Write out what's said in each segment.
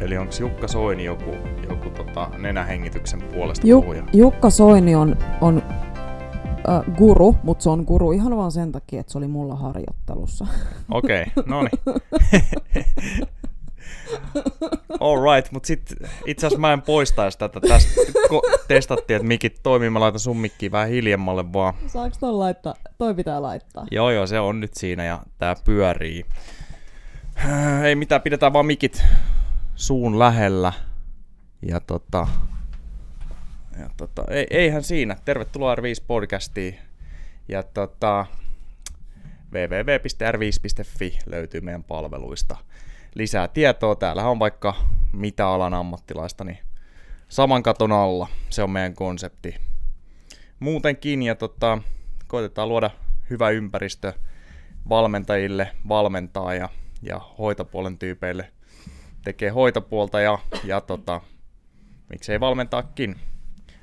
Eli onko Jukka Soini joku, joku tota, nenähengityksen puolesta Ju- puhuja? Jukka Soini on, on äh, guru, mutta se on guru ihan vaan sen takia, että se oli mulla harjoittelussa. Okei, okay, no niin. All right, mutta sitten itse asiassa mä en poistaisi tätä. Tästä ko- testattiin, että mikit toimii. Mä laitan sun mikkiin vähän hiljemmalle vaan. Saaks ton laittaa? Toi pitää laittaa. Joo, joo, se on nyt siinä ja tää pyörii. Ei mitään, pidetään vaan mikit suun lähellä. Ja tota... Ja tota, ei, eihän siinä. Tervetuloa R5 podcastiin. Ja tota, www.r5.fi löytyy meidän palveluista lisää tietoa. Täällä on vaikka mitä alan ammattilaista, niin saman katon alla. Se on meidän konsepti. Muutenkin, ja tota, koitetaan luoda hyvä ympäristö valmentajille valmentaa ja, ja hoitopuolen tyypeille tekee hoitopuolta ja, ja tota, miksei valmentaakin.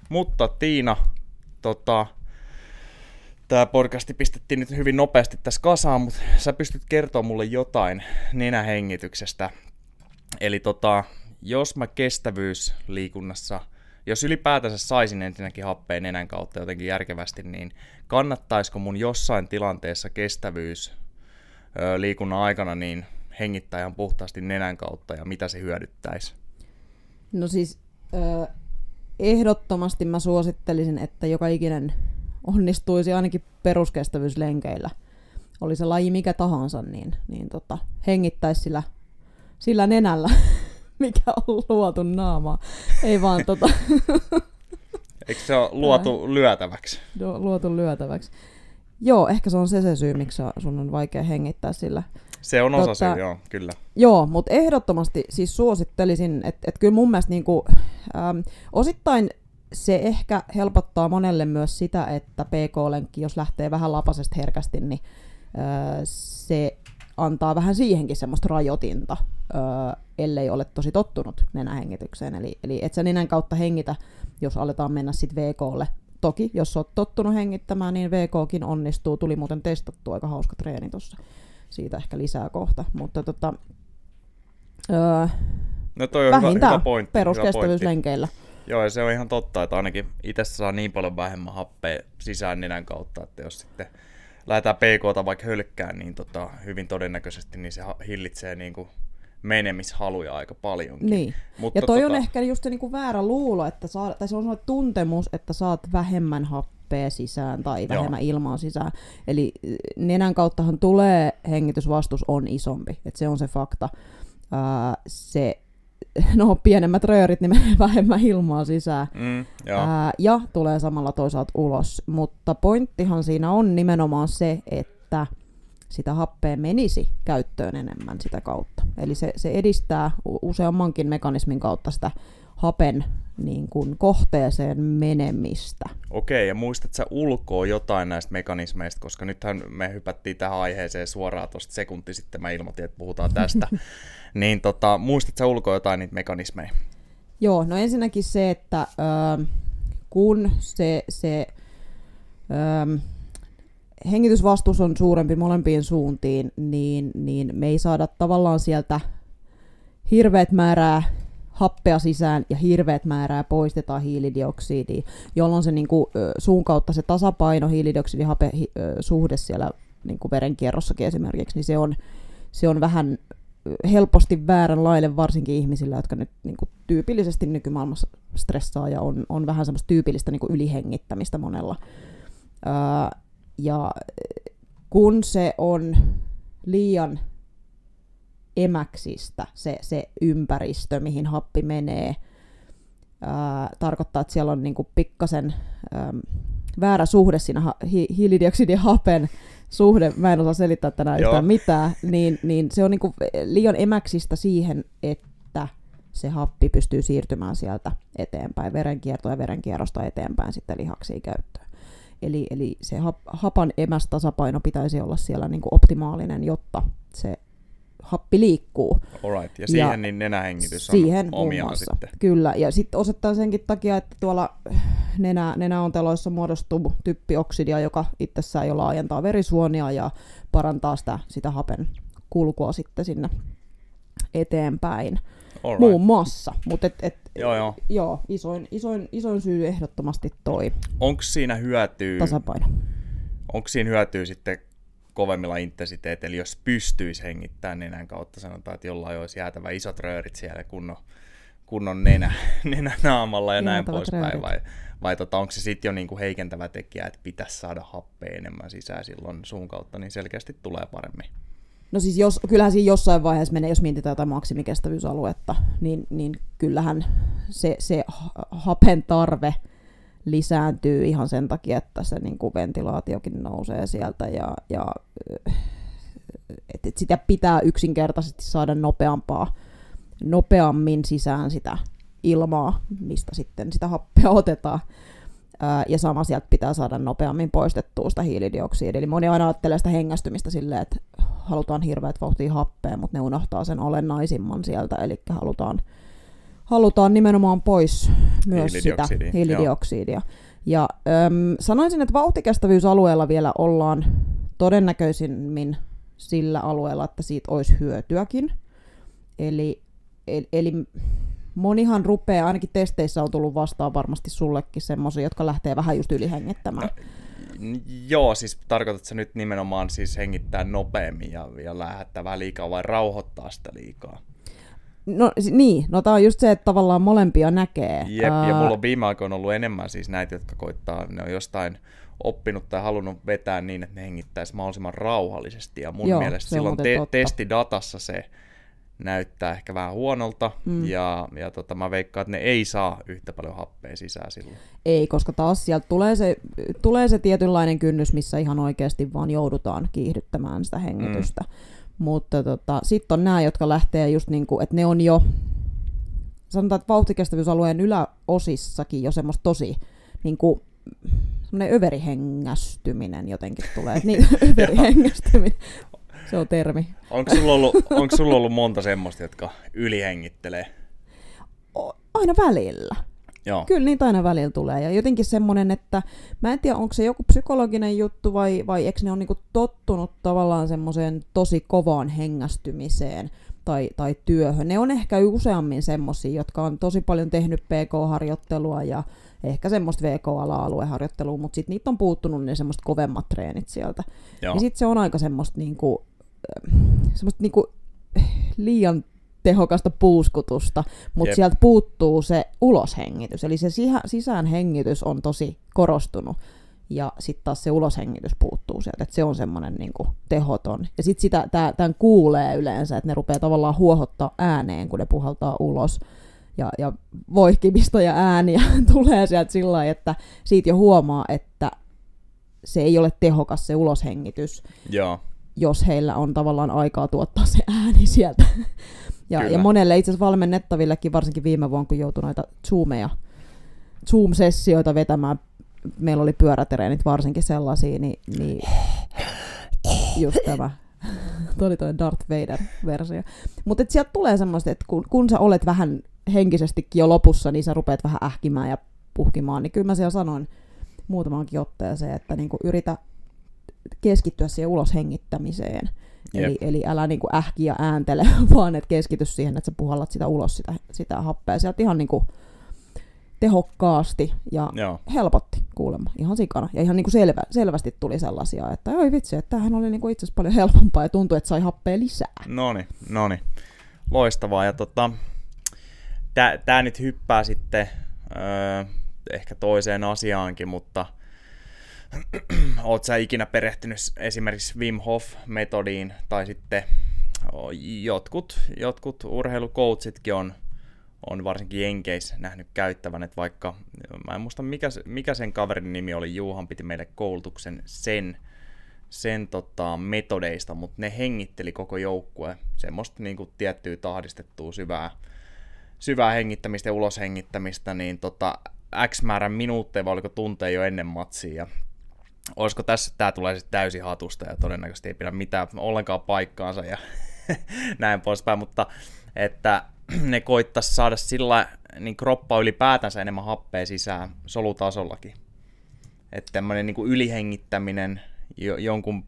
Mutta Tiina, tota, tämä podcasti pistettiin nyt hyvin nopeasti tässä kasaan, mutta sä pystyt kertoa mulle jotain nenähengityksestä. Eli tota, jos mä kestävyysliikunnassa, jos ylipäätänsä saisin ensinnäkin happeen nenän kautta jotenkin järkevästi, niin kannattaisiko mun jossain tilanteessa kestävyys liikunnan aikana niin hengittää ihan puhtaasti nenän kautta ja mitä se hyödyttäisi? No siis ö, ehdottomasti mä suosittelisin, että joka ikinen onnistuisi ainakin peruskestävyyslenkeillä. Oli se laji mikä tahansa, niin, niin tota, hengittäisi sillä, sillä nenällä, mikä on luotu naamaa. Ei vaan tota, Eikö se ole luotu lyötäväksi? lu- luotu lyötäväksi. Joo, ehkä se on se, se syy, miksi sun on vaikea hengittää sillä. Se on osa Tota- syy, joo, kyllä. Joo, mutta ehdottomasti siis suosittelisin, että et kyllä mun mielestä niinku, äm, osittain se ehkä helpottaa monelle myös sitä, että PK-lenkki, jos lähtee vähän lapasesta herkästi, niin ö, se antaa vähän siihenkin semmoista rajoitinta, ö, ellei ole tosi tottunut nenähengitykseen. Eli, eli et sä nenän kautta hengitä, jos aletaan mennä sitten VKlle. Toki, jos oot tottunut hengittämään, niin VKkin onnistuu. Tuli muuten testattu aika hauska treeni tuossa. Siitä ehkä lisää kohta. Mutta tota, öö, No toi on hyvä, hyvä pointti. hyvä pointti. peruskestävyyslenkeillä. Joo, ja se on ihan totta, että ainakin itse saa niin paljon vähemmän happea sisään nenän kautta, että jos sitten lähdetään PKta vaikka hölkkään, niin tota, hyvin todennäköisesti niin se hillitsee niin kuin menemishaluja aika paljonkin. Niin. Mutta Ja toi on tota, ehkä just se niinku väärä luulo, että saa, tai se on sellainen tuntemus, että saat vähemmän happea sisään tai Joo. vähemmän ilmaa sisään. Eli äh, nenän kauttahan tulee hengitysvastus on isompi, että se on se fakta. Ää, se, no pienemmät röörit, niin menee vähemmän ilmaa sisään. Mm, joo. Ää, ja tulee samalla toisaalta ulos. Mutta pointtihan siinä on nimenomaan se, että sitä happea menisi käyttöön enemmän sitä kautta. Eli se, se edistää useammankin mekanismin kautta sitä hapen niin kuin, kohteeseen menemistä. Okei, ja muistat sä ulkoa jotain näistä mekanismeista, koska nythän me hypättiin tähän aiheeseen suoraan tuosta sekunti sitten, mä ilmoitin, että puhutaan tästä. niin tota, muistat sä ulkoa jotain niitä mekanismeja? Joo, no ensinnäkin se, että ö, kun se, se ö, hengitysvastus on suurempi molempiin suuntiin, niin, niin me ei saada tavallaan sieltä hirveät määrää happea sisään ja hirveät määrää poistetaan hiilidioksidia, jolloin se niin kuin, suun kautta se tasapaino hiilidioksidihape suhde siellä niin kuin verenkierrossakin esimerkiksi, niin se on, se on vähän helposti vääränlainen varsinkin ihmisillä, jotka nyt niin kuin, tyypillisesti nykymaailmassa stressaa ja on, on vähän semmoista tyypillistä niin kuin ylihengittämistä monella. Öö, ja kun se on liian emäksistä se, se ympäristö, mihin happi menee, ää, tarkoittaa, että siellä on niinku pikkasen äm, väärä suhde siinä ha- hi- hiilidioksidin ja hapen suhde, mä en osaa selittää tänään Joo. yhtään mitään, niin, niin se on niinku liian emäksistä siihen, että se happi pystyy siirtymään sieltä eteenpäin, verenkiertoa ja verenkierrosta eteenpäin sitten lihaksiin käyttöön. Eli, eli se hap, hapan emästasapaino pitäisi olla siellä niinku optimaalinen, jotta se happi liikkuu. Alright, ja siihen Ja niin nenähengitys siihen on muun omiaan muassa. sitten. Kyllä, ja sitten osittain senkin takia, että tuolla nenä, nenäonteloissa muodostuu typpioksidia, joka itsessään jo laajentaa verisuonia ja parantaa sitä, sitä hapen kulkua sitten sinne eteenpäin. Alright. muun muassa. Mutta et, et, Joo, joo. joo isoin, isoin, isoin syy ehdottomasti toi Onko siinä hyötyä, tasapaino. onko siinä hyötyä sitten kovemmilla intensiteeteillä, jos pystyisi hengittämään nenän kautta, sanotaan, että jollain olisi jäätävä isot röörit siellä kunnon, kunnon nenä, nenä naamalla ja näin Jäätävät poispäin, röörit. vai, vai tota, onko se sitten jo niinku heikentävä tekijä, että pitäisi saada happea enemmän sisään silloin suun kautta, niin selkeästi tulee paremmin. No siis jos, kyllähän siinä jossain vaiheessa menee, jos mietitään jotain maksimikestävyysaluetta, niin, niin kyllähän se, se ha- hapen tarve lisääntyy ihan sen takia, että se niin kuin ventilaatiokin nousee sieltä ja, ja et, et sitä pitää yksinkertaisesti saada nopeampaa, nopeammin sisään sitä ilmaa, mistä sitten sitä happea otetaan. Ää, ja sama sieltä pitää saada nopeammin poistettua sitä hiilidioksidia. Eli moni aina ajattelee sitä hengästymistä silleen, että halutaan hirveät vauhtia happea, mutta ne unohtaa sen olennaisimman sieltä, eli halutaan, halutaan nimenomaan pois myös sitä Hiilidioksidia. Ja äm, sanoisin, että vauhtikestävyysalueella vielä ollaan todennäköisimmin sillä alueella, että siitä olisi hyötyäkin. Eli, eli, eli monihan rupeaa, ainakin testeissä on tullut vastaan varmasti sullekin semmoisia, jotka lähtee vähän just ylihengittämään. N- Joo, siis tarkoitatko nyt nimenomaan siis hengittää nopeammin ja, ja lähettää vähän liikaa vai rauhoittaa sitä liikaa? No niin, no tää on just se, että tavallaan molempia näkee. Jep, ja mulla on viime aikoina ollut enemmän siis näitä, jotka koittaa, ne on jostain oppinut tai halunnut vetää niin, että ne hengittäisi mahdollisimman rauhallisesti. Ja mun Joo, mielestä silloin te- totta. testidatassa se näyttää ehkä vähän huonolta, mm. ja, ja tota, mä veikkaan, että ne ei saa yhtä paljon happea sisään silloin. Ei, koska taas sieltä tulee se, tulee se tietynlainen kynnys, missä ihan oikeasti vaan joudutaan kiihdyttämään sitä hengitystä. Mm. Mutta tota, sitten on nämä, jotka lähtee just niin kuin, että ne on jo, sanotaan, että vauhtikestävyysalueen yläosissakin jo semmoista tosi niin kuin, semmoinen överihengästyminen jotenkin tulee. Niin, överihengästyminen, se on termi. Onko sulla ollut, onko sulla ollut monta semmoista, jotka ylihengittelee? O- aina välillä. Joo. Kyllä niitä aina välillä tulee. Ja jotenkin semmoinen, että mä en tiedä, onko se joku psykologinen juttu vai, vai eikö ne on niinku tottunut tavallaan semmoiseen tosi kovaan hengästymiseen tai, tai työhön. Ne on ehkä useammin semmoisia, jotka on tosi paljon tehnyt PK-harjoittelua ja ehkä semmoista VK-ala-alueharjoittelua, mutta sitten niitä on puuttunut ne semmoista kovemmat treenit sieltä. Joo. Ja sitten se on aika semmoista niinku, äh, semmoista niinku liian tehokasta puuskutusta, mutta Jep. sieltä puuttuu se uloshengitys. Eli se sisä, sisäänhengitys on tosi korostunut ja sitten taas se uloshengitys puuttuu sieltä, että se on semmoinen niinku tehoton. Ja sitten sitä tämän kuulee yleensä, että ne rupeaa tavallaan huohottaa ääneen, kun ne puhaltaa ulos. Ja, ja voihkimista ja ääniä tulee sieltä sillä lailla, että siitä jo huomaa, että se ei ole tehokas se uloshengitys, Joo. jos heillä on tavallaan aikaa tuottaa se ääni sieltä. Ja, Kyllä. ja monelle itse asiassa valmennettavillekin, varsinkin viime vuonna, kun joutui noita Zoomeja, Zoom-sessioita vetämään, meillä oli pyörätereenit varsinkin sellaisia, niin, niin just tämä. Tuo oli toi Darth Vader-versio. Mutta sieltä tulee semmoista, että kun, kun sä olet vähän henkisestikin jo lopussa, niin sä rupeat vähän ähkimään ja puhkimaan, niin kyllä mä siellä sanoin muutamaankin otteeseen, että niinku yritä keskittyä siihen uloshengittämiseen. Eli, Jep. eli älä niinku ähki ja ääntele, vaan et keskity siihen, että sä puhallat sitä ulos sitä, sitä happea sieltä ihan niinku tehokkaasti ja Joo. helpotti kuulemma ihan sikana. Ja ihan niinku selvä, selvästi tuli sellaisia, että oi vitsi, että tämähän oli niinku itse asiassa paljon helpompaa ja tuntui, että sai happea lisää. Noni, noni. Loistavaa. Ja tota, tää, tää nyt hyppää sitten öö, ehkä toiseen asiaankin, mutta oot sä ikinä perehtynyt esimerkiksi Wim Hof-metodiin tai sitten jotkut, jotkut urheilukoutsit on, on varsinkin Jenkeissä nähnyt käyttävän, että vaikka, mä en muista mikä, mikä sen kaverin nimi oli, Juuhan piti meille koulutuksen sen, sen tota, metodeista, mutta ne hengitteli koko joukkue, semmoista niin kuin tiettyä tahdistettua syvää, syvää hengittämistä ja uloshengittämistä, niin tota, X määrän minuutteja vai oliko tunteja jo ennen matsia, olisiko tässä, tämä tulee sitten täysin hatusta ja todennäköisesti ei pidä mitään ollenkaan paikkaansa ja näin poispäin, mutta että ne koittaisi saada sillä niin kroppa ylipäätänsä enemmän happea sisään solutasollakin. Että tämmöinen niin ylihengittäminen jo, jonkun,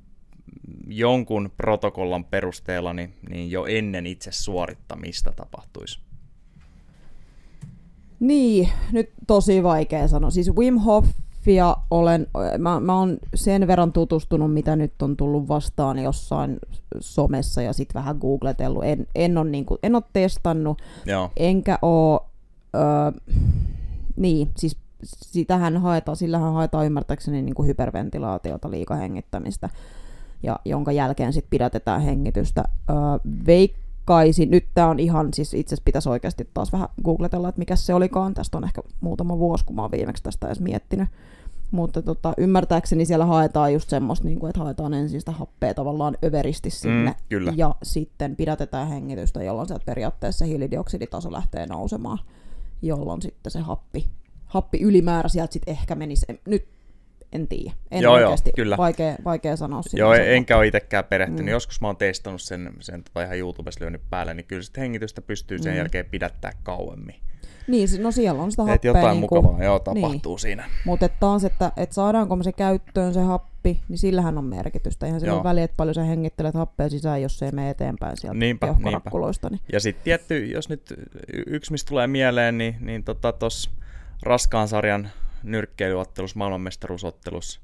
jonkun protokollan perusteella niin, niin jo ennen itse suorittamista tapahtuisi. Niin, nyt tosi vaikea sanoa. Siis Wim Hofia olen, mä, mä oon sen verran tutustunut, mitä nyt on tullut vastaan jossain somessa ja sitten vähän googletellut. En, en, ole niinku, en ole testannut, Joo. enkä oo, öö, niin, siis sitähän haetaan, sillähän haetaan ymmärtääkseni niin kuin hyperventilaatiota, liikahengittämistä, ja jonka jälkeen sitten pidätetään hengitystä. Öö, veikkaisin, nyt tämä on ihan, siis itse asiassa pitäisi oikeasti taas vähän googletella, että mikä se olikaan, tästä on ehkä muutama vuosi, kun mä oon viimeksi tästä edes miettinyt. Mutta tota, ymmärtääkseni siellä haetaan just semmoista, niin kuin, että haetaan ensin sitä happea tavallaan överisti sinne. Mm, kyllä. Ja sitten pidätetään hengitystä, jolloin sieltä periaatteessa hiilidioksiditaso lähtee nousemaan, jolloin sitten se happi, happi ylimäärä sieltä sitten ehkä menisi. Nyt en tiedä. En Joo, joo, kyllä. Vaikea, vaikea sanoa sitä. Joo, enkä ole itsekään perehtynyt. Mm. Joskus mä oon testannut sen, sen tota ihan YouTubessa lyönyt päälle, niin kyllä sitä hengitystä pystyy sen Mm. jälkeen pidättää kauemmin. Niin, no siellä on sitä Et happea. jotain niin mukavaa joo, tapahtuu Niin. siinä. Mutta taas, että, että saadaanko me se käyttöön se happi, niin sillähän on merkitystä. Eihän sillä ole väliä, että paljon sä hengittelet happea sisään, jos se ei mene eteenpäin sieltä Niinpä, keuhkorakkuloista. Niin. Ja sitten tietty, jos nyt yksi mistä tulee mieleen, niin, niin tota tos raskaan sarjan nyrkkeilyottelussa, maailmanmestaruusottelussa,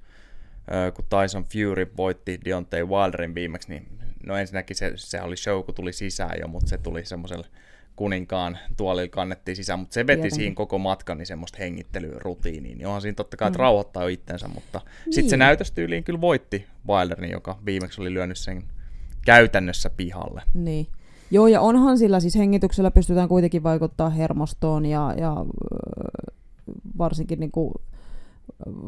kun Tyson Fury voitti Deontay Wilderin viimeksi, niin no ensinnäkin se, se oli show, kun tuli sisään jo, mutta se tuli semmoiselle kuninkaan tuolilla kannettiin sisään, mutta se veti Tietenkin. siinä koko matkan niin semmoista hengittelyrutiiniin, niin onhan siinä totta kai, että Mm. rauhoittaa jo itsensä, mutta niin. sitten se näytöstyyliin kyllä voitti Wilderin, joka viimeksi oli lyönyt sen käytännössä pihalle. Niin. Joo, ja onhan sillä siis hengityksellä pystytään kuitenkin vaikuttaa hermostoon ja, ja varsinkin niin kuin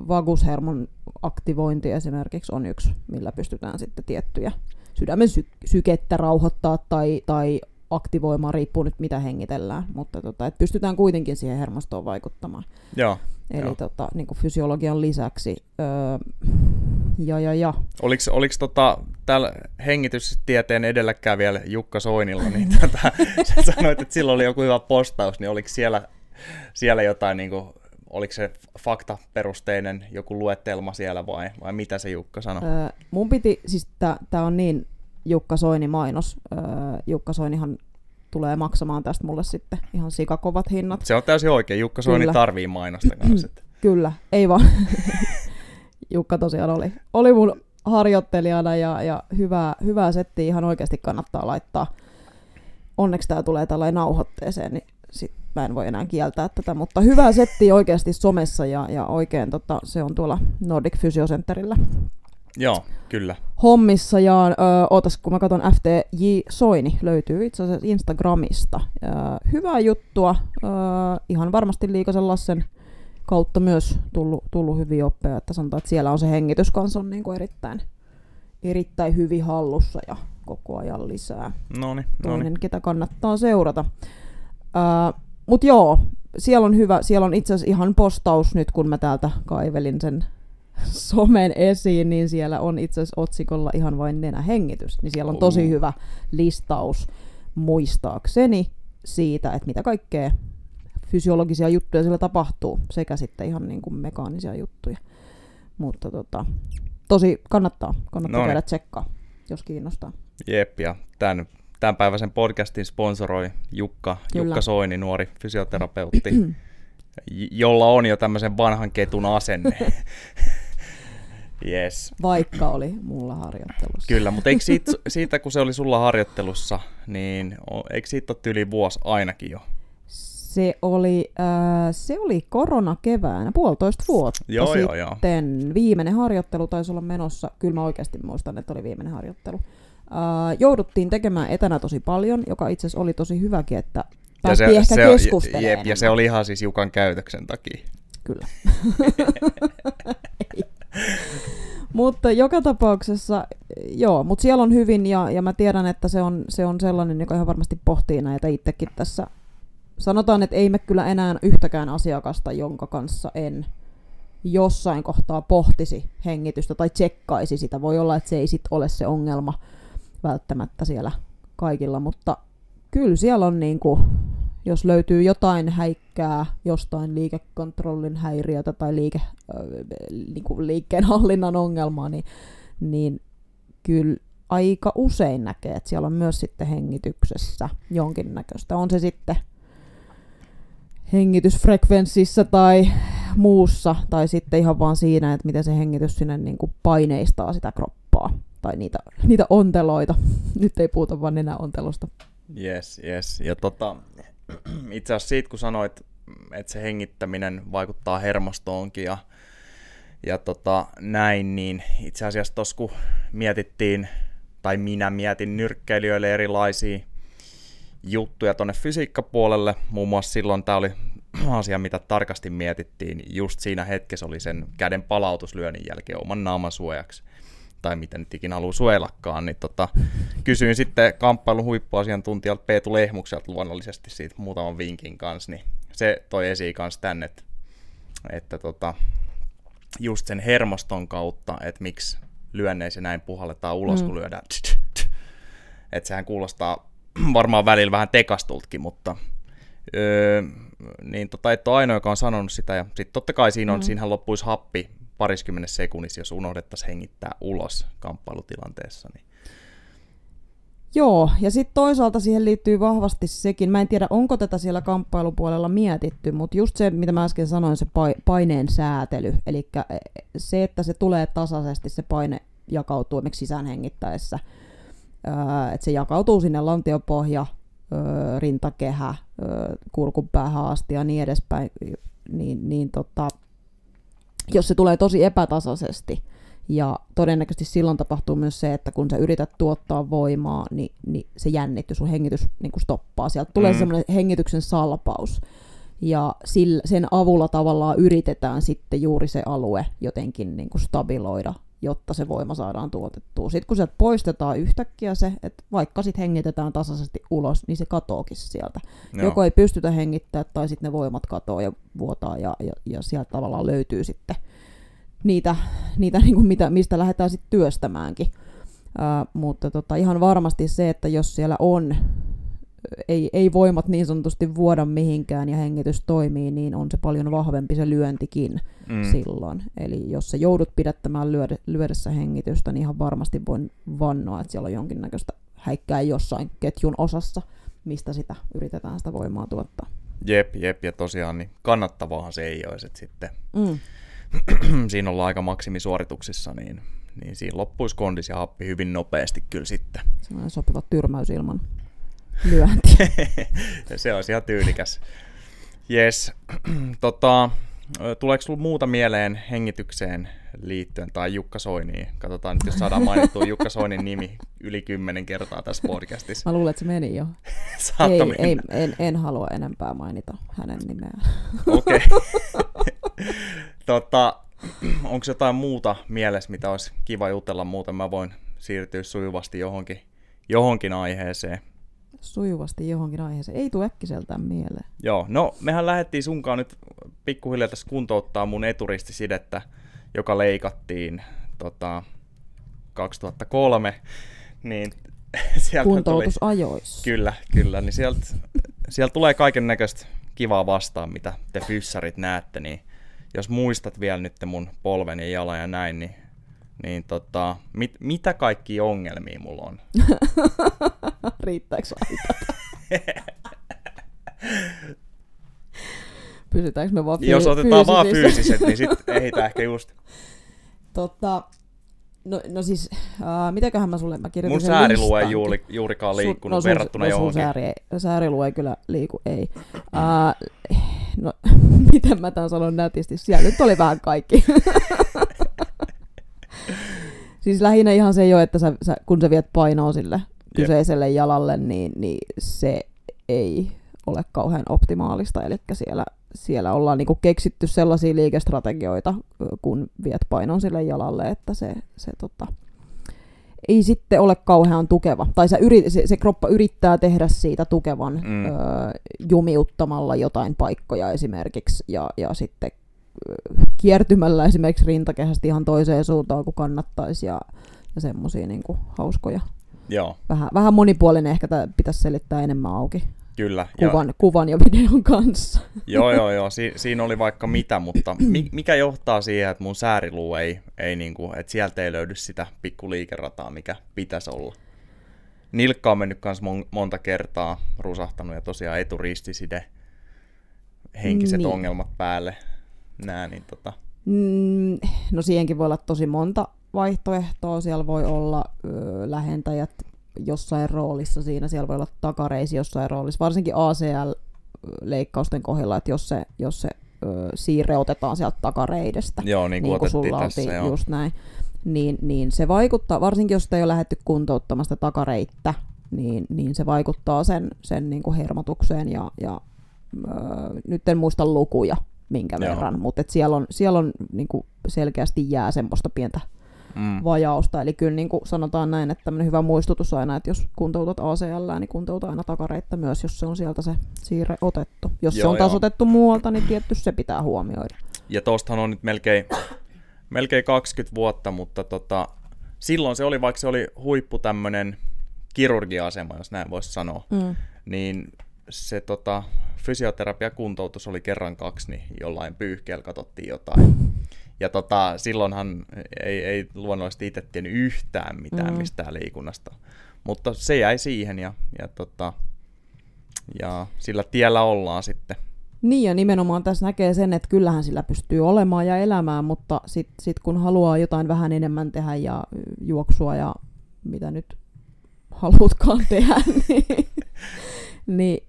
vagushermon aktivointi esimerkiksi on yksi, millä pystytään sitten tiettyjä sydämen sy- sykettä rauhoittaa tai, tai aktivoimaan, riippuu nyt mitä hengitellään, mutta tota, et pystytään kuitenkin siihen hermostoon vaikuttamaan. Joo. Eli Joo. tota, niin kuin fysiologian lisäksi. Öö, ja, ja, ja. Oliko, oliko tota, täällä hengitystieteen edelläkävijällä Jukka Soinilla, niin tota, sä sanoit, että silloin oli joku hyvä postaus, niin oliko siellä, siellä jotain, niin kuin, oliko se faktaperusteinen joku luettelma siellä vai, vai mitä se Jukka sanoi? Öö, mun piti, siis tää on niin Jukka Soini mainos. Öö, Jukka Soinihan tulee maksamaan tästä mulle sitten ihan sikakovat hinnat. Se on täysin oikein, Jukka Soini Kyllä. tarvii mainosta kanssa. Kyllä, ei vaan. Jukka tosiaan oli, oli mun harjoittelijana ja, ja hyvää, hyvää settiä ihan oikeasti kannattaa laittaa. Onneksi tämä tulee tällainen nauhoitteeseen, niin sit mä en voi enää kieltää tätä, mutta hyvää settiä oikeasti somessa ja, ja oikein tota, se on tuolla Nordic Physiocenterillä Joo, kyllä. hommissa ja ö, ootas, kun mä katson FTJ Soini, löytyy itse asiassa Instagramista. Ö, hyvää juttua, ö, ihan varmasti Liikasen Lassen kautta myös tullut, tullut hyviä oppeja, että sanotaan, että siellä on se hengitys kanssa on niin kuin erittäin, erittäin hyvin hallussa ja koko ajan lisää No niin, toinen, ketä kannattaa seurata. Uh, Mutta joo, siellä on hyvä, siellä on itse asiassa ihan postaus nyt, kun mä täältä kaivelin sen somen esiin, niin siellä on itse asiassa otsikolla ihan vain nenähengitys. Niin siellä on tosi Oo. hyvä listaus muistaakseni siitä, että mitä kaikkea fysiologisia juttuja siellä tapahtuu, sekä sitten ihan niin kuin mekaanisia juttuja. Mutta tota, tosi kannattaa, kannattaa käydä tsekkaa, jos kiinnostaa. Jep, ja tämän, tämänpäiväisen podcastin sponsoroi Jukka, Kyllä. Jukka Soini, nuori fysioterapeutti, j- jolla on jo tämmöisen vanhan ketun asenne. yes. Vaikka oli mulla harjoittelussa. Kyllä, mutta eikö siitä, siitä, kun se oli sulla harjoittelussa, niin eikö siitä ole yli vuosi ainakin jo? Se oli, äh, se oli korona keväänä, puolitoista vuotta Joo, joo, joo. sitten. Viimeinen harjoittelu taisi olla menossa. Kyllä mä oikeasti muistan, että oli viimeinen harjoittelu. Jouduttiin tekemään etänä tosi paljon, joka itse asiassa oli tosi hyväkin, että päästiin ehkä on- keskustelemaan. jep, ja se oli ihan siis Jukan käytöksen takia. Kyllä. Mutta joka tapauksessa, joo, mutta siellä on hyvin ja, ja mä tiedän, että se on, se on sellainen, joka ihan varmasti pohtii näitä itsekin tässä. Sanotaan, että ei me kyllä enää yhtäkään asiakasta, jonka kanssa en jossain kohtaa pohtisi hengitystä tai tsekkaisi sitä. Voi olla, että se ei sit ole se ongelma välttämättä siellä kaikilla, mutta kyllä siellä on niinku, jos löytyy jotain häikkää jostain liikekontrollin häiriötä tai liike, äh, niinku liikkeenhallinnan ongelmaa, niin, niin kyllä aika usein näkee, että siellä on myös sitten hengityksessä jonkinnäköistä. On se sitten hengitysfrekvenssissä tai muussa, tai sitten ihan vaan siinä, että miten se hengitys sinne niin kuin paineistaa sitä kroppaa tai niitä, niitä onteloita. Nyt ei puhuta vaan enää ontelusta. Yes, yes. Ja tota, itse asiassa siitä, kun sanoit, että se hengittäminen vaikuttaa hermostoonkin ja, ja tota, näin, niin itse asiassa tuossa kun mietittiin, tai minä mietin nyrkkeilijöille erilaisia juttuja tuonne fysiikkapuolelle, muun muassa silloin tämä oli asia, mitä tarkasti mietittiin, just siinä hetkessä oli sen käden palautuslyönnin jälkeen oman naaman suojaksi tai miten nyt ikinä haluaa suojellakaan, niin tota, kysyin sitten kamppailun huippuasiantuntijalta Peetu Lehmukselta luonnollisesti siitä muutaman vinkin kanssa, niin se toi esiin kanssa tänne, että, että tota, just sen hermoston kautta, että miksi lyönneissä näin puhalletaan ulos, mm. kun lyödään. Että sehän kuulostaa varmaan välillä vähän tekastultkin, mutta öö, niin tota, et ole ainoa, joka on sanonut sitä. Ja sitten totta kai siinä on, mm. siinähän loppuisi happi pariskymmenessä sekunnissa, jos unohdettaisiin hengittää ulos kamppailutilanteessa. Niin. Joo, ja sitten toisaalta siihen liittyy vahvasti sekin, mä en tiedä onko tätä siellä kamppailupuolella mietitty, mutta just se, mitä mä äsken sanoin, se paineen säätely, eli e, se, että se tulee tasaisesti, se paine jakautuu esimerkiksi sisäänhengittäessä, että se jakautuu sinne lantiopohja, rintakehä, kurkunpäähän asti ja niin edespäin, niin, niin tota, jos se tulee tosi epätasaisesti, ja todennäköisesti silloin tapahtuu myös se, että kun sä yrität tuottaa voimaa, niin, niin se jännitys, sun hengitys niin kuin stoppaa. Sieltä tulee mm. semmoinen hengityksen salpaus. Ja sillä, sen avulla tavallaan yritetään sitten juuri se alue jotenkin niin kuin stabiloida, jotta se voima saadaan tuotettua. Sitten kun sieltä poistetaan yhtäkkiä se, että vaikka sitten hengitetään tasaisesti ulos, niin se katoakin sieltä. Joo. Joko ei pystytä hengittämään tai sitten ne voimat katoaa ja vuotaa ja, ja, ja sieltä tavallaan löytyy sitten niitä, niitä niin kuin mitä, mistä lähdetään sitten työstämäänkin. Uh, mutta tota, ihan varmasti se, että jos siellä on, ei, ei voimat niin sanotusti vuoda mihinkään ja hengitys toimii, niin on se paljon vahvempi se lyöntikin mm. silloin. Eli jos se joudut pidättämään lyödä, lyödessä hengitystä, niin ihan varmasti voin vannoa, että siellä on jonkinnäköistä häikkää jossain ketjun osassa, mistä sitä yritetään sitä voimaa tuottaa. Jep, jep, ja tosiaan niin kannattavaahan se ei olisi, että sitten mm siinä ollaan aika maksimisuorituksissa, niin, niin siinä loppuisi kondis ja happi hyvin nopeasti kyllä sitten. Sellainen sopiva tyrmäys ilman lyöntiä. se olisi ihan tyylikäs. Yes. tota, tuleeko sinulla muuta mieleen hengitykseen liittyen tai Jukka Soiniin? Katsotaan nyt, jos saadaan mainittua Jukka Soinin nimi yli kymmenen kertaa tässä podcastissa. Mä luulen, että se meni jo. ei, ei en, en halua enempää mainita hänen nimeään. Okei. Okay. tota, onko jotain muuta mielessä, mitä olisi kiva jutella muuten? Mä voin siirtyä sujuvasti johonkin, johonkin aiheeseen. Sujuvasti johonkin aiheeseen. Ei tule äkkiseltään mieleen. Joo, no mehän lähdettiin sunkaan nyt pikkuhiljaa tässä kuntouttaa mun eturistisidettä, joka leikattiin tota, 2003. Niin sieltä Kuntoutusajoissa. Tuli, kyllä, kyllä. Niin sieltä, sieltä tulee kaiken näköistä kivaa vastaan, mitä te fyssarit näette, niin jos muistat vielä nyt mun polven ja jalan ja näin, niin, niin tota, mit, mitä kaikki ongelmia mulla on? Riittääkö Pysytäänkö me vaan Jos otetaan vaan fyysiset, niin sitten ei ehkä just. Tota, No, no siis, uh, mitäköhän mä sulle, mä kirjoitin Mun säärilue ei juuri, juurikaan liikkunut sun, no verrattuna no johonkin. Sääri, säärilue ei kyllä liiku, ei. Uh, no, miten mä tämän sanon nätisti, siellä nyt oli vähän kaikki. Siis lähinnä ihan se jo, että sä, sä, kun sä viet painoa sille kyseiselle jalalle, niin, niin se ei ole kauhean optimaalista, eli siellä siellä ollaan niinku keksitty sellaisia liikestrategioita, kun viet painon sille jalalle, että se, se tota, ei sitten ole kauhean tukeva. Tai se, yri, se, se kroppa yrittää tehdä siitä tukevan mm. ö, jumiuttamalla jotain paikkoja esimerkiksi, ja, ja sitten kiertymällä esimerkiksi rintakehästä ihan toiseen suuntaan kuin kannattaisi, ja, ja semmoisia niinku hauskoja. Joo. Vähän, vähän monipuolinen ehkä pitäisi selittää enemmän auki. Kyllä. Kuvan, ja... kuvan ja videon kanssa. Joo, joo, joo. Si- siinä oli vaikka mitä, mutta mi- mikä johtaa siihen, että mun sääriluu ei, ei niinku, että sieltä ei löydy sitä pikkuliikerataa, mikä pitäisi olla. Nilkka on mennyt kanssa mon- monta kertaa, rusahtanut ja tosiaan eturistiside henkiset Niin. ongelmat päälle. Nää, niin tota, Mm, no siihenkin voi olla tosi monta vaihtoehtoa. Siellä voi olla ö, lähentäjät jossain roolissa siinä, siellä voi olla takareisi jossain roolissa, varsinkin ACL-leikkausten kohdalla, että jos se, jos se ö, siirre otetaan sieltä takareidestä, joo, niin kuin niin kuin sulla tässä, oltiin joo. just näin, niin, niin se vaikuttaa, varsinkin jos ei ole lähdetty kuntouttamasta takareittä, niin, niin se vaikuttaa sen, sen niin kuin hermotukseen ja, ja ö, nyt en muista lukuja minkä Joo. verran, mutta siellä on, siellä on niin kuin selkeästi jää semmoista pientä Mm. vajausta, eli kyllä niin kuin sanotaan näin, että tämmöinen hyvä muistutus aina, että jos kuntoutat ACL, niin kuntouta aina takareittä myös, jos se on sieltä se siirre otettu. Jos se Joo, on taas joo. otettu muualta, niin tietty se pitää huomioida. Ja tostahan on nyt melkein, melkein 20 vuotta, mutta tota, silloin se oli, vaikka se oli huippu tämmönen kirurgia-asema, jos näin voisi sanoa, Mm. niin se tota, fysioterapia-kuntoutus oli kerran kaksi, niin jollain pyyhkeellä katsottiin jotain. Ja tota, silloinhan ei, ei luonnollisesti itse tiennyt yhtään mitään Mm. mistään liikunnasta. Mutta se jäi siihen ja, ja, tota, ja sillä tiellä ollaan sitten. Niin ja nimenomaan tässä näkee sen, että kyllähän sillä pystyy olemaan ja elämään, mutta sitten sit kun haluaa jotain vähän enemmän tehdä ja juoksua ja mitä nyt haluatkaan tehdä, niin, niin,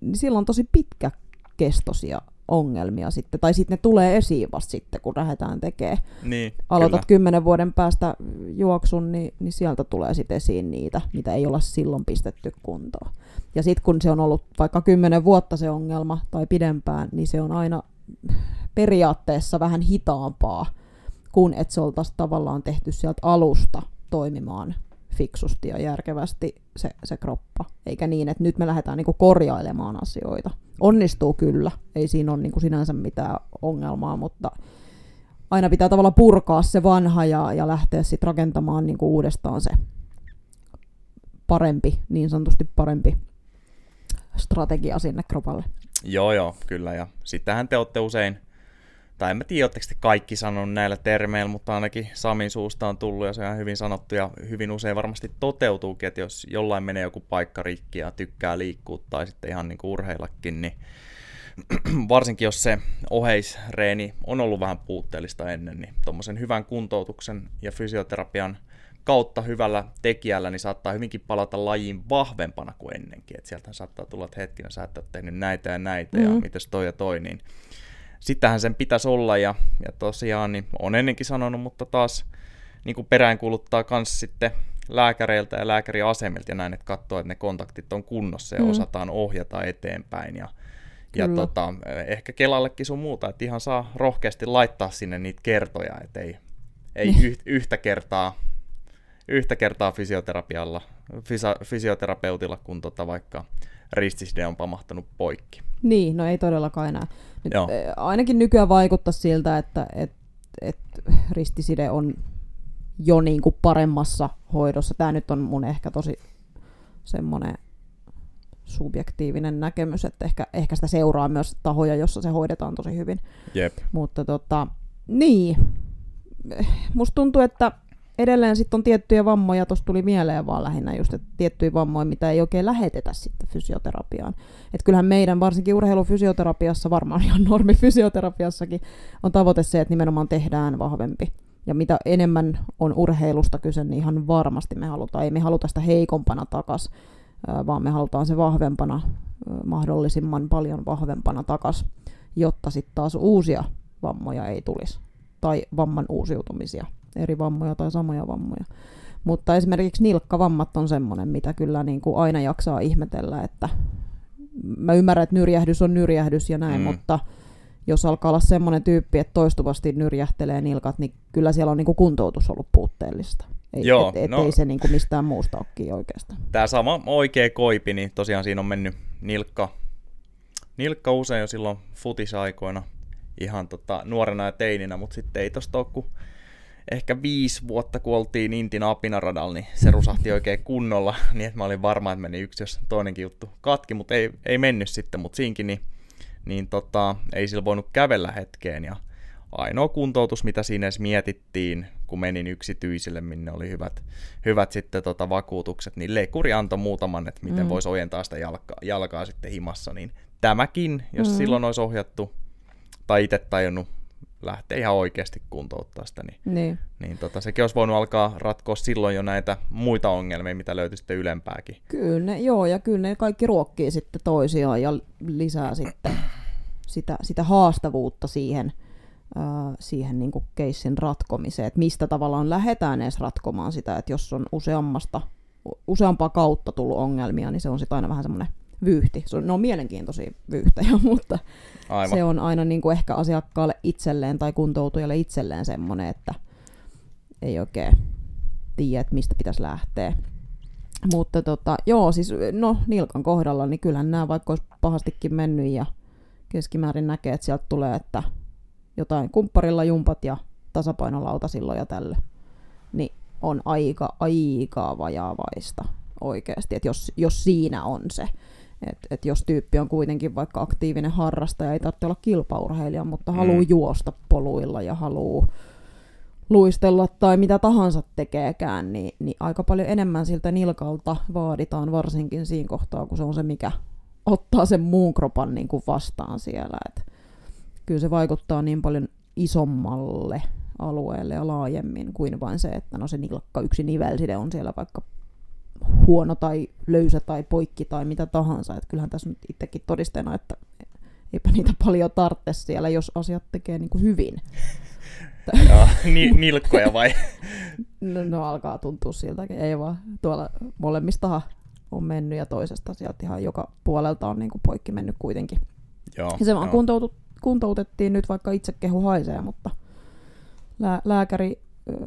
niin silloin on tosi pitkäkestoisia ongelmia sitten, tai sitten ne tulee esiin vasta sitten, kun lähdetään tekemään. Niin, Aloitat kyllä. kymmenen vuoden päästä juoksun, niin, niin sieltä tulee sitten esiin niitä, mitä ei olla silloin pistetty kuntoon. Ja sitten kun se on ollut vaikka kymmenen vuotta se ongelma tai pidempään, niin se on aina periaatteessa vähän hitaampaa, kuin että se oltaisiin tavallaan tehty sieltä alusta toimimaan fiksusti ja järkevästi se, se kroppa. Eikä niin, että nyt me lähdetään niinku korjailemaan asioita. Onnistuu kyllä, ei siinä ole niinku sinänsä mitään ongelmaa, mutta aina pitää tavallaan purkaa se vanha ja, ja lähteä sitten rakentamaan niinku uudestaan se parempi, niin sanotusti parempi strategia sinne kropalle. Joo, joo, kyllä. Ja sittenhän te olette usein, tai en mä tiedä, oletteko te kaikki sanonut näillä termeillä, mutta ainakin Samin suusta on tullut ja se on hyvin sanottu ja hyvin usein varmasti toteutuukin, että jos jollain menee joku paikka rikki ja tykkää liikkua tai sitten ihan niin kuin urheillakin, niin varsinkin jos se oheisreeni on ollut vähän puutteellista ennen, niin tuommoisen hyvän kuntoutuksen ja fysioterapian kautta hyvällä tekijällä, niin saattaa hyvinkin palata lajiin vahvempana kuin ennenkin. Et sieltä saattaa tulla, että hetkinen, sä et ole tehnyt näitä ja näitä mm. ja mites toi ja toi, niin sittenhän sen pitäisi olla ja, ja tosiaan niin on ennenkin sanonut, mutta taas niin kuin peräänkuuluttaa myös sitten lääkäreiltä ja lääkäriasemilta ja näin, että katsoo, että ne kontaktit on kunnossa ja Mm. osataan ohjata eteenpäin ja, ja Kyllä. tota, ehkä Kelallekin sun muuta, että ihan saa rohkeasti laittaa sinne niitä kertoja, että ei, ei Niin. yht, yhtä kertaa yhtä kertaa fysioterapialla, fysa, fysioterapeutilla, kun tota vaikka ristiside on pamahtanut poikki. Niin, no ei todellakaan enää. Nyt, Joo. eh, ainakin nykyään vaikuttaa siltä, että et, et ristiside on jo niin kuin paremmassa hoidossa. Tämä nyt on mun ehkä tosi semmoinen subjektiivinen näkemys, että ehkä, ehkä sitä seuraa myös tahoja, jossa se hoidetaan tosi hyvin. Jep. Mutta tota, niin, musta tuntuu, että edelleen sitten on tiettyjä vammoja, tuossa tuli mieleen vaan lähinnä just, että tiettyjä vammoja, mitä ei oikein lähetetä sitten fysioterapiaan. Että kyllähän meidän, varsinkin urheilufysioterapiassa, varmaan ihan normifysioterapiassakin, on tavoite se, että nimenomaan tehdään vahvempi. Ja mitä enemmän on urheilusta kyse, niin ihan varmasti me halutaan, ei me haluta sitä heikompana takas, vaan me halutaan se vahvempana, mahdollisimman paljon vahvempana takas, jotta sitten taas uusia vammoja ei tulisi. Tai vamman uusiutumisia, eri vammoja tai samoja vammoja. Mutta esimerkiksi nilkkavammat on semmoinen, mitä kyllä niin kuin aina jaksaa ihmetellä, että mä ymmärrän, että nyrjähdys on nyrjähdys ja näin, Mm. mutta jos alkaa olla semmoinen tyyppi, että toistuvasti nyrjähtelee nilkat, niin kyllä siellä on niin kuin kuntoutus ollut puutteellista. Ei, Joo, et, et no- ei se niin kuin mistään muusta ole oikeastaan. Tämä sama oikea koipi, niin tosiaan siinä on mennyt nilkka, nilkka usein jo silloin futisaikoina ihan tota, nuorena ja teininä, mutta sitten ei tosta ole kuin ehkä viisi vuotta, kun oltiin Intin apinaradalla, niin se rusahti oikein kunnolla, niin että mä olin varma, että meni yksi jos toinenkin juttu katki, mutta ei, ei mennyt sitten, mutta siinkin niin, niin tota, ei sillä voinut kävellä hetkeen ja ainoa kuntoutus, mitä siinä edes mietittiin, kun menin yksityisille, minne oli hyvät, hyvät sitten tota vakuutukset, niin lekuri antoi muutaman, että miten Mm. voisi ojentaa sitä jalkaa, jalkaa sitten himassa, niin tämäkin, jos mm. silloin olisi ohjattu tai itse tajunnut lähteä ihan oikeasti kuntouttaa sitä, niin, Niin. niin tota, sekin olisi voinut alkaa ratkoa silloin jo näitä muita ongelmia, mitä löytyi sitten ylempääkin. Kyllä ne, joo, ja kyllä ne kaikki ruokkii sitten toisiaan ja lisää sitten sitä, sitä haastavuutta siihen, ää, siihen niin kuin keissin ratkomiseen, että mistä tavallaan lähdetään edes ratkomaan sitä, että jos on useammasta, useampaa kautta tullut ongelmia, niin se on sitten aina vähän semmoinen vyyhti. Ne on mielenkiintoisia vyyhtejä, mutta Aivan. se on aina niin kuin ehkä asiakkaalle itselleen tai kuntoutujalle itselleen semmoinen, että ei oikein tiedä, että mistä pitäisi lähteä. Mutta tota, joo, siis no Nilkan kohdalla, niin kyllähän nämä vaikka olisi pahastikin mennyt ja keskimäärin näkee, että sieltä tulee, että jotain kumpparilla jumpat ja tasapainolauta silloin ja tälle, niin on aika, aika vajaavaista oikeasti, että jos, jos siinä on se. Että et jos tyyppi on kuitenkin vaikka aktiivinen harrastaja, ei tarvitse olla kilpaurheilija, mutta Mm. haluaa juosta poluilla ja haluaa luistella tai mitä tahansa tekeekään, niin, niin aika paljon enemmän siltä nilkalta vaaditaan varsinkin siinä kohtaa, kun se on se, mikä ottaa sen muun kropan niin kuin vastaan siellä. Et kyllä se vaikuttaa niin paljon isommalle alueelle ja laajemmin kuin vain se, että no se nilkka, yksi nivelside on siellä vaikka huono tai löysä tai poikki tai mitä tahansa. Et kyllähän tässä nyt itsekin todisteena, että eipä niitä paljon tarvitse siellä, jos asiat tekee niin kuin hyvin. Ja, ni, nilkkoja vai? No, no alkaa tuntua siltäkin, ei vaan. Tuolla molemmistahan on mennyt ja toisesta sieltä ihan joka puolelta on niin kuin poikki mennyt kuitenkin. joo, Ja se vaan joo. kuntoutu, kuntoutettiin nyt, vaikka itse kehu haisee, mutta lää, lääkäri,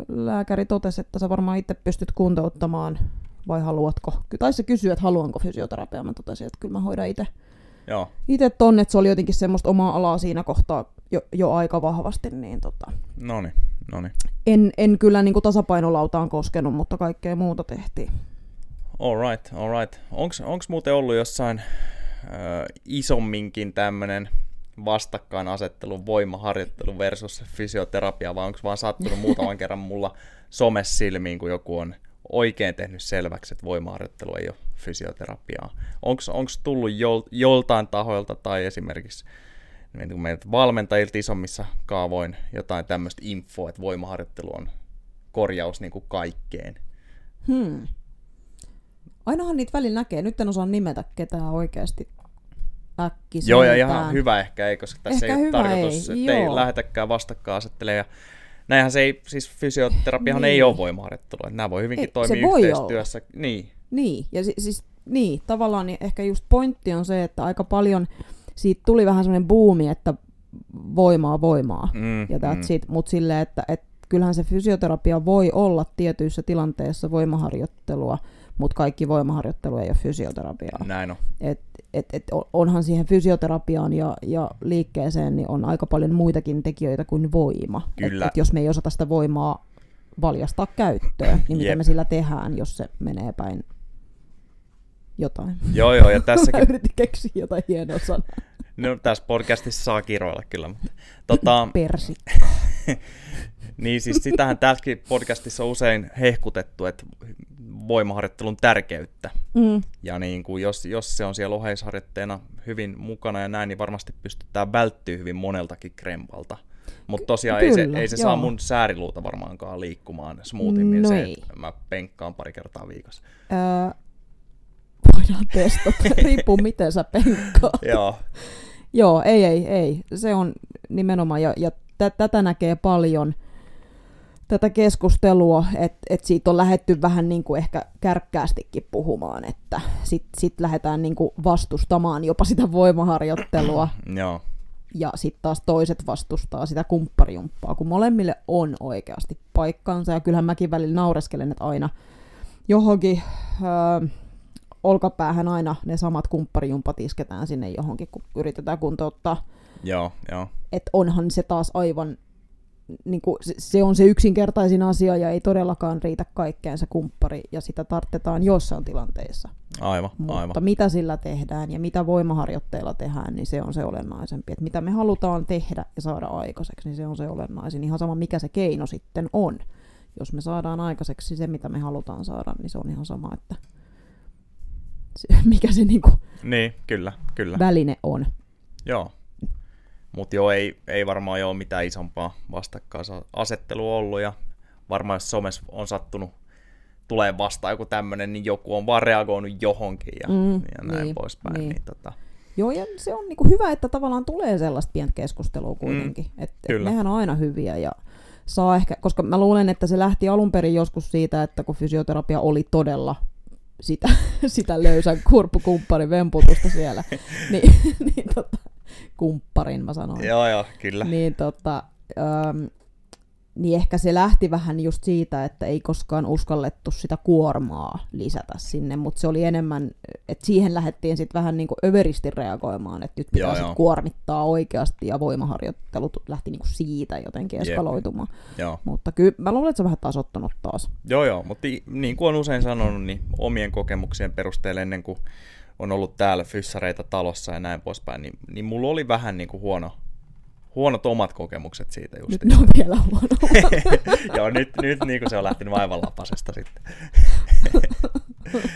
lääkäri totesi, että sä varmaan itse pystyt kuntouttamaan vai haluatko. Tai se kysyy, että haluanko fysioterapiaa. Mä totesin, että kyllä mä hoidan itse Joo, itse tonne, että se oli jotenkin semmoista omaa alaa siinä kohtaa jo, jo aika vahvasti, niin tota, no niin, no niin. en, en kyllä niin kuin tasapainolautaan koskenut, mutta kaikkea muuta tehtiin. All right, all right. Onks, onks muuten ollut jossain ö, isomminkin tämmönen vastakkainasettelu, voimaharjoittelu versus fysioterapia, vai onko vaan sattunut muutaman kerran mulla somessa silmiin, kun joku on oikein tehnyt selväksi, että voimaharjoittelu ei ole fysioterapiaa. Onko tullut jol, joltain tahoilta tai esimerkiksi niin kuin meiltä valmentajilta isommissa kaavoin jotain tämmöistä infoa, että voimaharjoittelu on korjaus niin kuin kaikkeen? Hmm. Ainahan niitä välillä näkee. Nyt en osaa nimetä ketään oikeasti äkkiseltään. Joo, ja ihan hyvä ehkä ei, koska tässä Ehkä ei ole tarkoitus, ei, että ei lähetäkään vastakkainasettelemaan. Ja näinhän se ei, siis fysioterapiahan Niin. ei ole voimaharjoittelua. että Nämä voi hyvinkin Ei, se toimia voi yhteistyössä. Niin, Niin, ja si- siis, niin, tavallaan niin ehkä just pointti on se, että aika paljon siitä tuli vähän semmoinen buumi, että voimaa voimaa. mm, Ja mm. Mutta silleen, että et kyllähän se fysioterapia voi olla tietyissä tilanteissa voimaharjoittelua, mutta kaikki voimaharjoittelu ei ole fysioterapiaa. näin on. Et, et, et on- onhan siihen fysioterapiaan ja, ja liikkeeseen niin on aika paljon muitakin tekijöitä kuin voima. Kyllä. Et, et jos me ei osata sitä voimaa valjastaa käyttöön, niin mitä Jep. me sillä tehdään, jos se menee päin jotain. Joo, joo, ja tässäkin, Yritin keksiä jotain hienoa sanaa. no tässä podcastissa saa kiroilla kyllä, mutta tota, Persi. niin siis sitähän tässäkin podcastissa on usein hehkutettu, että voimaharjoittelun tärkeyttä. Mm. Ja niin kuin jos, jos se on siellä oheisharjoitteena hyvin mukana ja näin, niin varmasti pystytään välttyä hyvin moneltakin krempalta. Mutta tosiaan ei se, kyllä, ei se saa mun sääriluuta varmaankaan liikkumaan smoothimmin No se, että mä penkkaan pari kertaa viikossa. Öö, voidaan testata. Riippuu miten sä penkkaat. Joo, Joo, ei, ei, ei. Se on nimenomaan, ja, ja tä, tätä näkee paljon, tätä keskustelua, että et siitä on lähetty vähän niin kuin ehkä kärkkäästikin puhumaan, että sitten sit lähdetään niin kuin vastustamaan jopa sitä voimaharjoittelua, joo, ja sitten taas toiset vastustaa sitä kumpparijumppaa, kun molemmille on oikeasti paikkansa, ja kyllähän mäkin välillä naureskelen, että aina johonkin öö, olkapäähän aina ne samat kumpparijumpat isketään sinne johonkin, kun yritetään kuntouttaa. Joo, joo. Että onhan se taas aivan, niin kuin, se, on se yksinkertaisin asia ja ei todellakaan riitä kaikkeen se kumppari ja sitä tarvitaan jossain tilanteissa. Aivan, Mutta aivan. mitä sillä tehdään ja mitä voimaharjoitteilla tehdään, niin se on se olennaisempi. Et mitä me halutaan tehdä ja saada aikaiseksi, niin se on se olennaisin. Ihan sama mikä se keino sitten on. Jos me saadaan aikaiseksi se, mitä me halutaan saada, niin se on ihan sama, että mikä se niinku Niin, kyllä, kyllä. väline on. Joo. Mutta joo, ei, ei varmaan ole mitään isompaa vastakkainasettelua ollut ja varmaan jos somessa on sattunut tulee vastaan joku tämmöinen, niin joku on vaan reagoinut johonkin ja, Mm, ja näin niin, poispäin. niin. Niin, tota, Joo, ja se on niinku hyvä, että tavallaan tulee sellaista pientä keskustelua kuitenkin. Mm, et, et nehän on aina hyviä ja saa ehkä, koska mä luulen, että se lähti alun perin joskus siitä, että kun fysioterapia oli todella sitä, sitä löysän kurppukumpparin vemputusta siellä, niin, niin tota, kumpparin mä sanoin. joo, joo, kyllä. Niin, tota, ähm, niin ehkä se lähti vähän just siitä, että ei koskaan uskallettu sitä kuormaa lisätä sinne, mutta se oli enemmän, että siihen lähdettiin sitten vähän niin kuin överisti reagoimaan, että nyt pitää Joo, sit joo. kuormittaa oikeasti ja voimaharjoittelut lähti niin kuin siitä jotenkin eskaloitumaan. Joo. Mutta kyllä mä luulen, että se on vähän tasottunut taas. Joo, joo, mutta niin kuin on usein sanonut, niin omien kokemuksien perusteella ennen kuin on ollut täällä fyssareita talossa ja näin poispäin, niin, niin mulla oli vähän niin kuin huono, huonot omat kokemukset siitä just. Nyt ne on vielä huono. joo, nyt, nyt niin kuin se on lähtenyt aivan lapasesta sitten.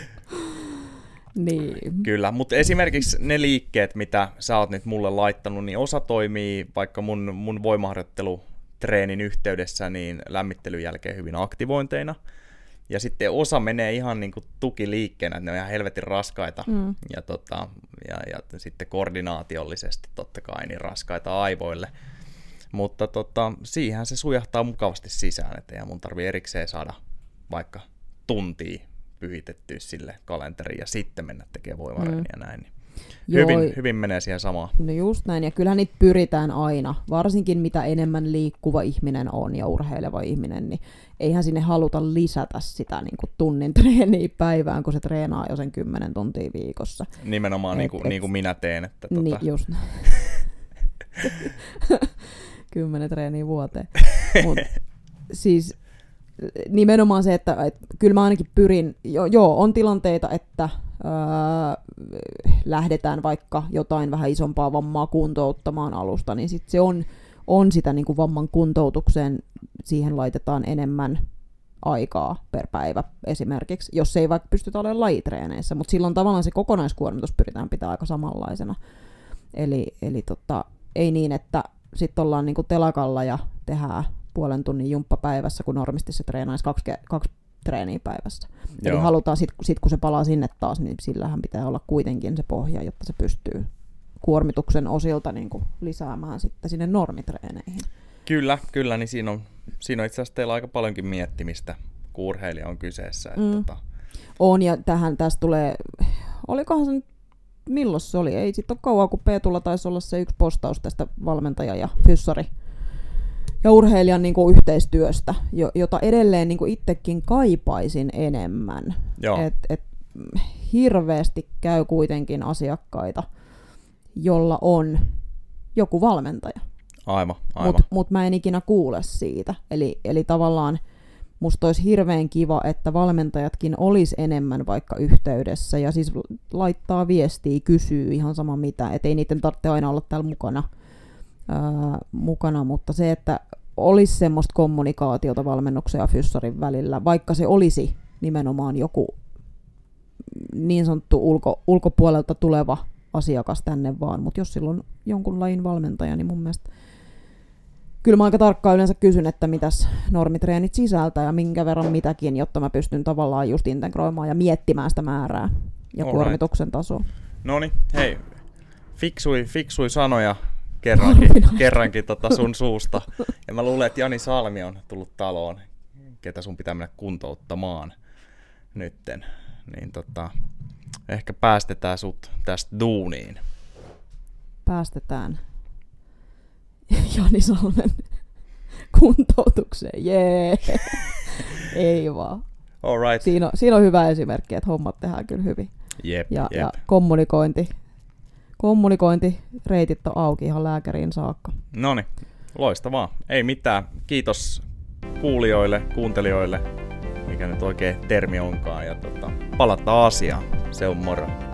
niin. Kyllä, mutta esimerkiksi ne liikkeet, mitä sä oot nyt mulle laittanut, niin osa toimii vaikka mun, mun voimaharjoittelutreenin yhteydessä niin lämmittelyn jälkeen hyvin aktivointeina. Ja sitten osa menee ihan niin kuin tukiliikkeenä, että ne on ihan helvetin raskaita. Mm. Ja, tota, ja, ja sitten koordinaatiollisesti totta kai niin raskaita aivoille. Mutta tota, siihen se sujahtaa mukavasti sisään, että ei mun tarvi erikseen saada vaikka tuntia pyhitettyä sille kalenteriin ja sitten mennä tekemään voimareeniä ja näin. Niin Joo, hyvin, hyvin menee siihen samaan. No just näin, ja kyllähän niitä pyritään aina, varsinkin mitä enemmän liikkuva ihminen on ja urheileva ihminen, niin eihän sinne haluta lisätä sitä niin kuin tunnin treeniä päivään, kun se treenaa jo sen 10 tuntia viikossa. Nimenomaan Et- niin kuin, et- niin kuin minä teen. Että Tota... Niin, just näin. 10 treeniä vuoteen. Mut, siis nimenomaan se, että et, kyllä mä ainakin pyrin, jo, joo, on tilanteita, että öö, lähdetään vaikka jotain vähän isompaa vammaa kuntouttamaan alusta, niin sit se on, on sitä niin kuin vamman kuntoutukseen, siihen laitetaan enemmän aikaa per päivä esimerkiksi, jos ei vaikka pystytä olemaan lajitreeneissä, mutta silloin tavallaan se kokonaiskuormitus pyritään pitää aika samanlaisena. Eli, eli tota, ei niin, että sitten ollaan niinku telakalla ja tehdään puolen tunnin jumppa päivässä, kun normisti se treenaisi kaksi, kaksi treeniä päivässä. Eli Joo. halutaan sitten, sit kun se palaa sinne taas, niin sillähän pitää olla kuitenkin se pohja, jotta se pystyy kuormituksen osilta niin kuin lisäämään sitten sinne normitreeneihin. Kyllä, kyllä, niin siinä on, siinä on itse asiassa teillä aika paljonkin miettimistä, kun urheilija on kyseessä. Että Mm. tota, On, ja tähän tästä tulee, olikohan se nyt, milloin se oli? Ei sitten ole kauan, kun Peetulla taisi olla se yksi postaus tästä valmentaja ja fyssari ja urheilijan niin kuin yhteistyöstä, jo- jota edelleen niin kuin itsekin kaipaisin enemmän. joo, Et, et, hirveästi käy kuitenkin asiakkaita, jolla on joku valmentaja, aivan, aivan. mutta mut mä en ikinä kuule siitä. Eli, eli tavallaan musta olisi hirveän kiva, että valmentajatkin olisi enemmän vaikka yhteydessä ja siis laittaa viestiä, kysyy ihan sama mitä, et ei niiden tarvitse aina olla täällä mukana, ää, mukana mutta se, että olisi semmoista kommunikaatiota valmennuksen ja fyssarin välillä, vaikka se olisi nimenomaan joku niin sanottu ulko, ulkopuolelta tuleva asiakas tänne vaan, mutta jos silloin on jonkun lajin valmentaja, niin mun mielestä kyllä mä aika tarkkaan yleensä kysyn, että mitäs normitreenit sisältää ja minkä verran mitäkin, jotta mä pystyn tavallaan just integroimaan ja miettimään sitä määrää ja Alright. kuormituksen tasoa. No niin, hei, fiksui, fiksui sanoja kerrankin, kerrankin tota sun suusta. Ja mä luulen, että Jani Salmi on tullut taloon, ketä sun pitää mennä kuntouttamaan nytten. Niin tota, ehkä päästetään sut tästä duuniin. Päästetään Jani Salmen kuntoutukseen. Jee! Ei vaan. Alright, Siinä on, siinä on hyvä esimerkki, että hommat tehdään kyllä hyvin. jep, Ja, jep. ja kommunikointi, kommunikointi, reitit on auki ihan lääkäriin saakka. No niin, loistavaa. Ei mitään. Kiitos kuulijoille, kuuntelijoille, mikä nyt oikein termi onkaan. Ja tota, palataan asiaan. Se on moro.